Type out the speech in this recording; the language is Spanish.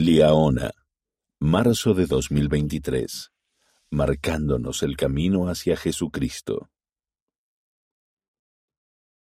Liaona, marzo de 2023, marcándonos el camino hacia Jesucristo.